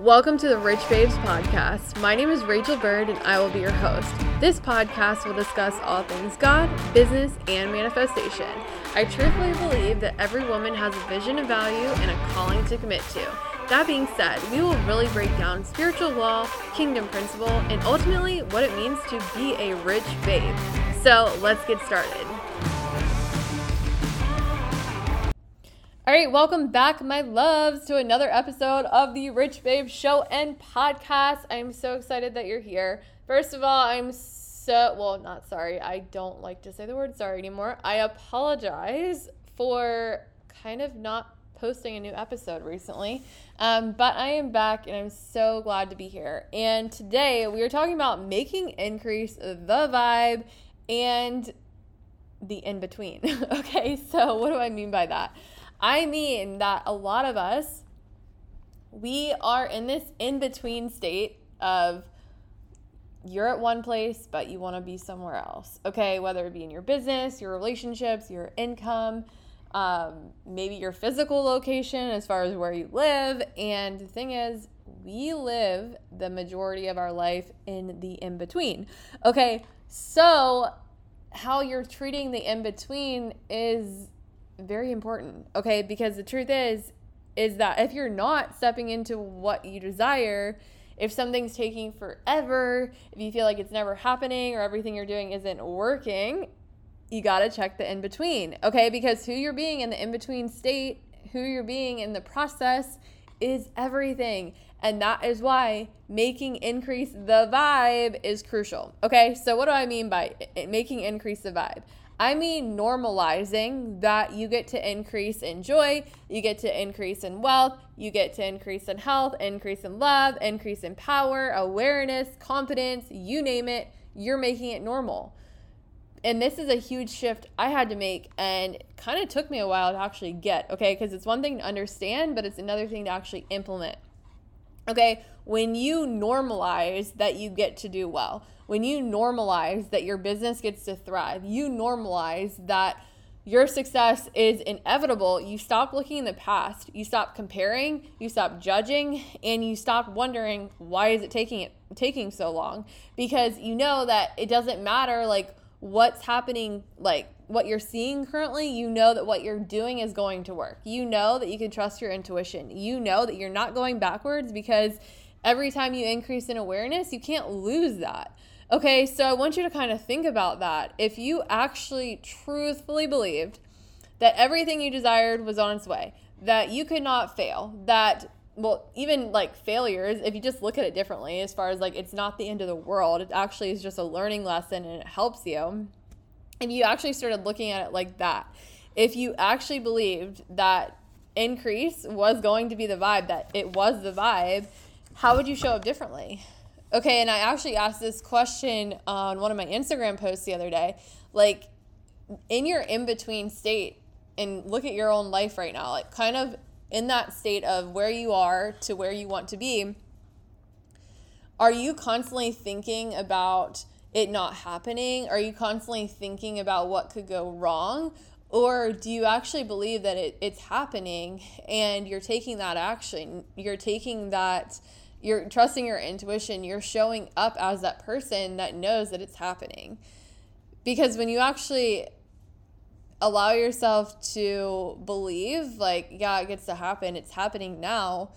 Welcome to the Rich Babes podcast. My name is Rachel Bird and I will be your host. This podcast will discuss all things God, business, and manifestation. I truthfully believe that every woman has a vision of value and a calling to commit to. That being said, we will really break down spiritual law, kingdom principle, and ultimately what it means to be a rich babe. So let's get started. All right, welcome back, my loves, to another episode of the Rich Babe Show and Podcast. I'm so excited that you're here. First of all, I'm so, well, not sorry. I don't like to say the word sorry anymore. I apologize for kind of not posting a new episode recently. Um, but I am back and I'm so glad to be here. And today we are talking about making increase the vibe and the in between. okay, so what do I mean by that? I mean that a lot of us, we are in this in between state of you're at one place, but you want to be somewhere else. Okay, whether it be in your business, your relationships, your income, um, maybe your physical location as far as where you live. And the thing is, we live the majority of our life in the in between. Okay, so how you're treating the in between is very important, okay? Because the truth is, is that if you're not stepping into what you desire, if something's taking forever, if you feel like it's never happening or everything you're doing isn't working, you got to check the in between, okay? Because who you're being in the in between state, who you're being in the process is everything. And that is why making increase the vibe is crucial. Okay, so what do I mean by making increase the vibe? I mean normalizing that you get to increase in joy, you get to increase in wealth, you get to increase in health, increase in love, increase in power, awareness, confidence, you name it, you're making it normal. And this is a huge shift I had to make and kind of took me a while to actually get, okay? Because it's one thing to understand, but it's another thing to actually implement. Okay, when you normalize that you get to do well, when you normalize that your business gets to thrive, you normalize that your success is inevitable, you stop looking in the past, you stop comparing, you stop judging, and you stop wondering why is it taking it taking so long? Because you know that it doesn't matter like what's happening like what you're seeing currently, you know that what you're doing is going to work. You know that you can trust your intuition. You know that you're not going backwards because every time you increase in awareness, you can't lose that. Okay, so I want you to kind of think about that. If you actually truthfully believed that everything you desired was on its way, that you could not fail, that well, even like failures, if you just look at it differently, as far as like it's not the end of the world, it actually is just a learning lesson and it helps you. If you actually started looking at it like that, if you actually believed that increase was going to be the vibe, that it was the vibe, how would you show up differently? Okay, and I actually asked this question on one of my Instagram posts the other day. Like, in your in between state, and look at your own life right now, like, kind of in that state of where you are to where you want to be, are you constantly thinking about it not happening? Are you constantly thinking about what could go wrong? Or do you actually believe that it, it's happening and you're taking that action? You're taking that you're trusting your intuition, you're showing up as that person that knows that it's happening. Because when you actually allow yourself to believe, like, yeah, it gets to happen, it's happening now,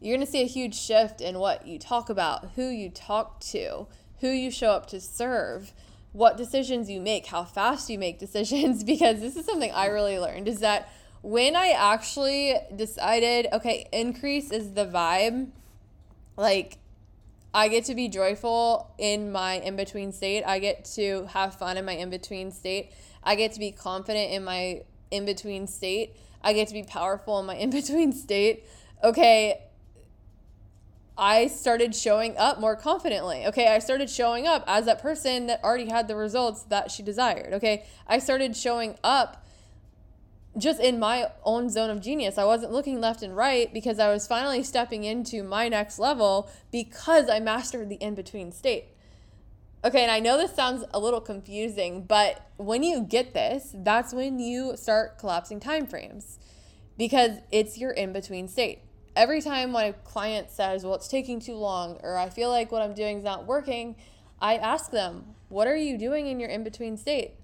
you're going to see a huge shift in what you talk about, who you talk to, who you show up to serve, what decisions you make, how fast you make decisions. Because this is something I really learned is that when I actually decided, okay, increase is the vibe like I get to be joyful in my in between state. I get to have fun in my in between state. I get to be confident in my in between state. I get to be powerful in my in between state. Okay, I started showing up more confidently. Okay, I started showing up as that person that already had the results that she desired. Okay, I started showing up just in my own zone of genius. I wasn't looking left and right because I was finally stepping into my next level because I mastered the in between state. Okay, and I know this sounds a little confusing, but when you get this, that's when you start collapsing time frames because it's your in between state. every time my client says, Well, it's taking too long, or I feel like what I'm doing is not working, I ask them, What are you doing in your in between state?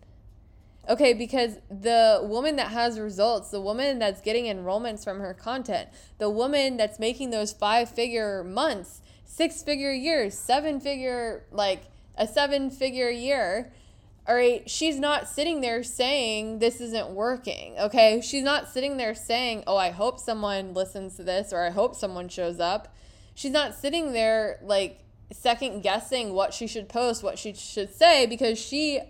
Okay, because the woman that has results, the woman that's getting enrollments from her content, the woman that's making those five figure months, six figure years, seven figure, like a seven figure year, all right, she's not sitting there saying this isn't working. Okay, she's not sitting there saying, oh, I hope someone listens to this or I hope someone shows up. She's not sitting there like second guessing what she should post, what she should say because she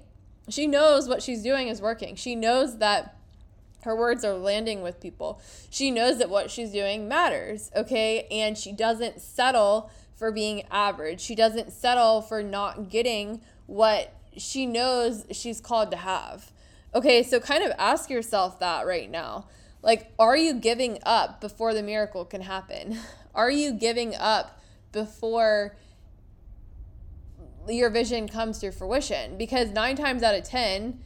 she knows what she's doing is working. She knows that her words are landing with people. She knows that what she's doing matters, okay? And she doesn't settle for being average. She doesn't settle for not getting what she knows she's called to have. Okay, so kind of ask yourself that right now. Like, are you giving up before the miracle can happen? Are you giving up before your vision comes to fruition? Because nine times out of 10,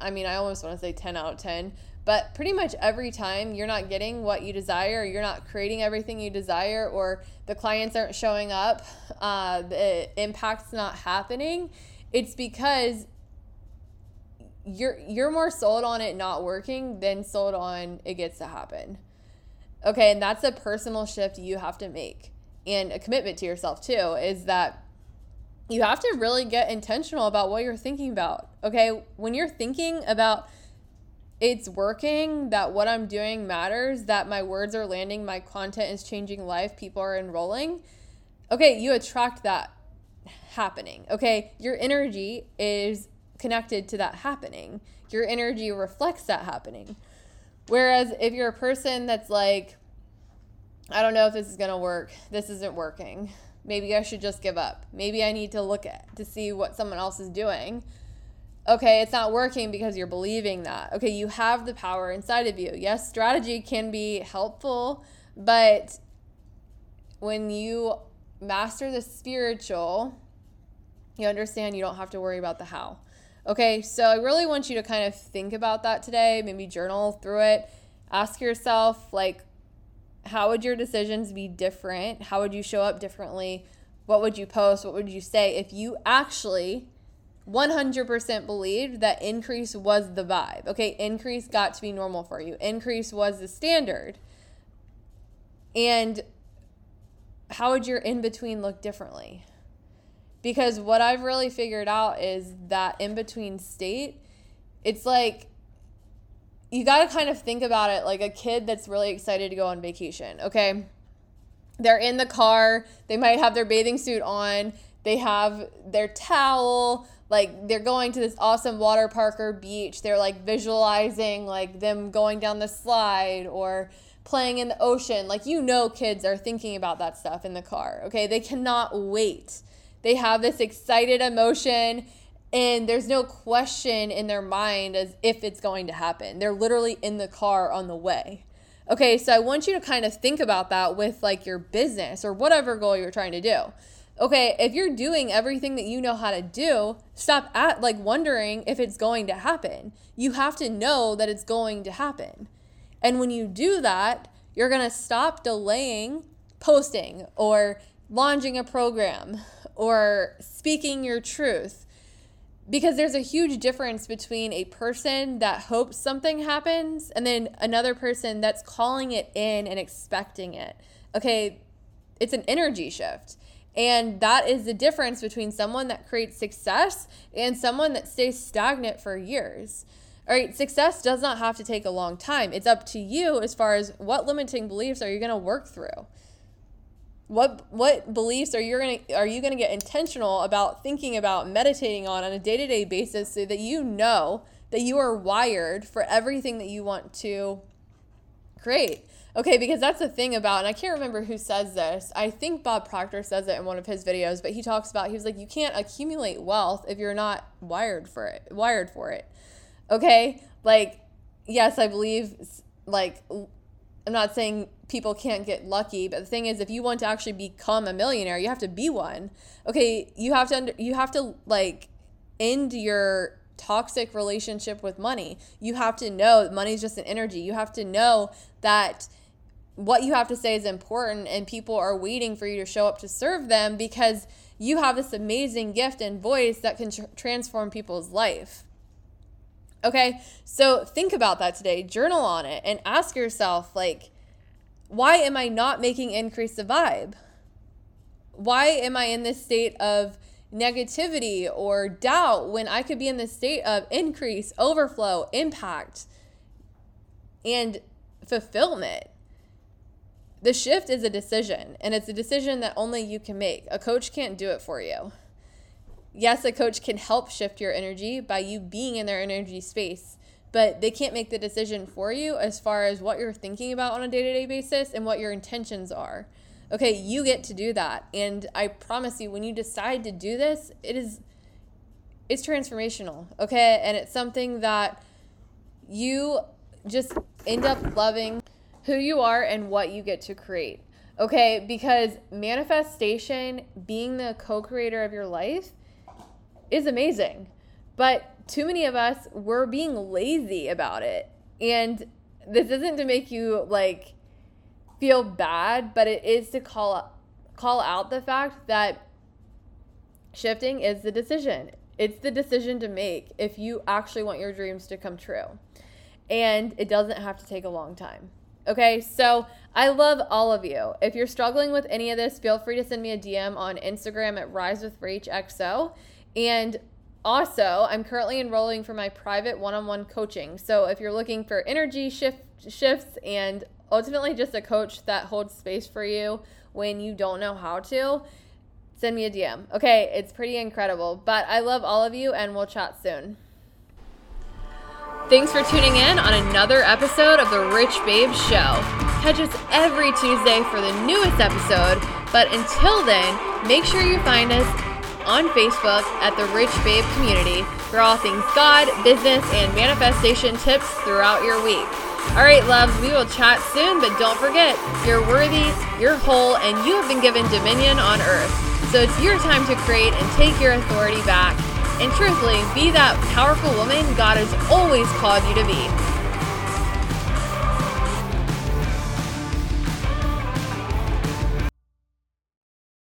I mean, I almost want to say 10 out of 10, but pretty much every time you're not getting what you desire, you're not creating everything you desire, or the clients aren't showing up, uh, the impact's not happening it's because you're you're more sold on it not working than sold on it gets to happen. Okay, and that's a personal shift you have to make. And a commitment to yourself too is that you have to really get intentional about what you're thinking about. Okay, when you're thinking about it's working, that what I'm doing matters, that my words are landing, my content is changing life, people are enrolling. Okay, you attract that happening. Okay, your energy is connected to that happening. Your energy reflects that happening. Whereas if you're a person that's like, I don't know if this is going to work, this isn't working. Maybe I should just give up. Maybe I need to look at to see what someone else is doing. Okay, it's not working because you're believing that. Okay, you have the power inside of you. Yes, strategy can be helpful, but when you master the spiritual, you understand you don't have to worry about the how. Okay, so I really want you to kind of think about that today, maybe journal through it. Ask yourself, like, how would your decisions be different? How would you show up differently? What would you post? What would you say if you actually 100% believed that increase was the vibe? Okay, increase got to be normal for you, increase was the standard. And how would your in between look differently? Because what I've really figured out is that in between state, it's like you got to kind of think about it like a kid that's really excited to go on vacation, okay? They're in the car, they might have their bathing suit on, they have their towel, like they're going to this awesome water park or beach. They're like visualizing like them going down the slide or playing in the ocean. Like, you know, kids are thinking about that stuff in the car, okay? They cannot wait. They have this excited emotion, and there's no question in their mind as if it's going to happen. They're literally in the car on the way. Okay, so I want you to kind of think about that with like your business or whatever goal you're trying to do. Okay, if you're doing everything that you know how to do, stop at like wondering if it's going to happen. You have to know that it's going to happen. And when you do that, you're going to stop delaying posting or launching a program or speaking your truth. Because there's a huge difference between a person that hopes something happens and then another person that's calling it in and expecting it. Okay, it's an energy shift. And that is the difference between someone that creates success and someone that stays stagnant for years. All right, success does not have to take a long time. It's up to you as far as what limiting beliefs are you going to work through. What what beliefs are you going to are you going to get intentional about thinking about meditating on on a day-to-day basis so that you know that you are wired for everything that you want to create. Okay, because that's the thing about, and I can't remember who says this. I think Bob Proctor says it in one of his videos, but he talks about he was like, you can't accumulate wealth if you're not wired for it. Wired for it. Okay? Like, yes, I believe, like, I'm not saying people can't get lucky, but the thing is, if you want to actually become a millionaire, you have to be one. Okay, you have to, you have to, like, end your toxic relationship with money. You have to know that money is just an energy. You have to know that what you have to say is important and people are waiting for you to show up to serve them because you have this amazing gift and voice that can tr- transform people's life. Okay, so think about that today, journal on it, and ask yourself, like, why am I not making increase the vibe? Why am I in this state of negativity or doubt when I could be in this state of increase, overflow, impact, and fulfillment? The shift is a decision, and it's a decision that only you can make. A coach can't do it for you. Yes, a coach can help shift your energy by you being in their energy space, but they can't make the decision for you as far as what you're thinking about on a day to day basis and what your intentions are. Okay, you get to do that. And I promise you, when you decide to do this, it is it's transformational. Okay. And it's something that you just end up loving who you are and what you get to create. Okay, because manifestation, being the co creator of your life, is amazing. But too many of us, we're being lazy about it. And this isn't to make you like feel bad, but it is to call call out the fact that shifting is the decision. It's the decision to make if you actually want your dreams to come true. And it doesn't have to take a long time. Okay, so I love all of you. If you're struggling with any of this, feel free to send me a DM on Instagram at Rise with XO. And also, I'm currently enrolling for my private one-on-one coaching. So if you're looking for energy shift shifts and ultimately just a coach that holds space for you when you don't know how to, send me a DM. Okay, it's pretty incredible. But I love all of you and we'll chat soon. Thanks for tuning in on another episode of The Rich Babe Show. Catch us every Tuesday for the newest episode, but until then, make sure you find us on Facebook at The Rich Babe Community for all things God, business, and manifestation tips throughout your week. All right, loves, we will chat soon, but don't forget, you're worthy, you're whole, and you have been given dominion on earth. So it's your time to create and take your authority back and truthfully be that powerful woman God has always called you to be.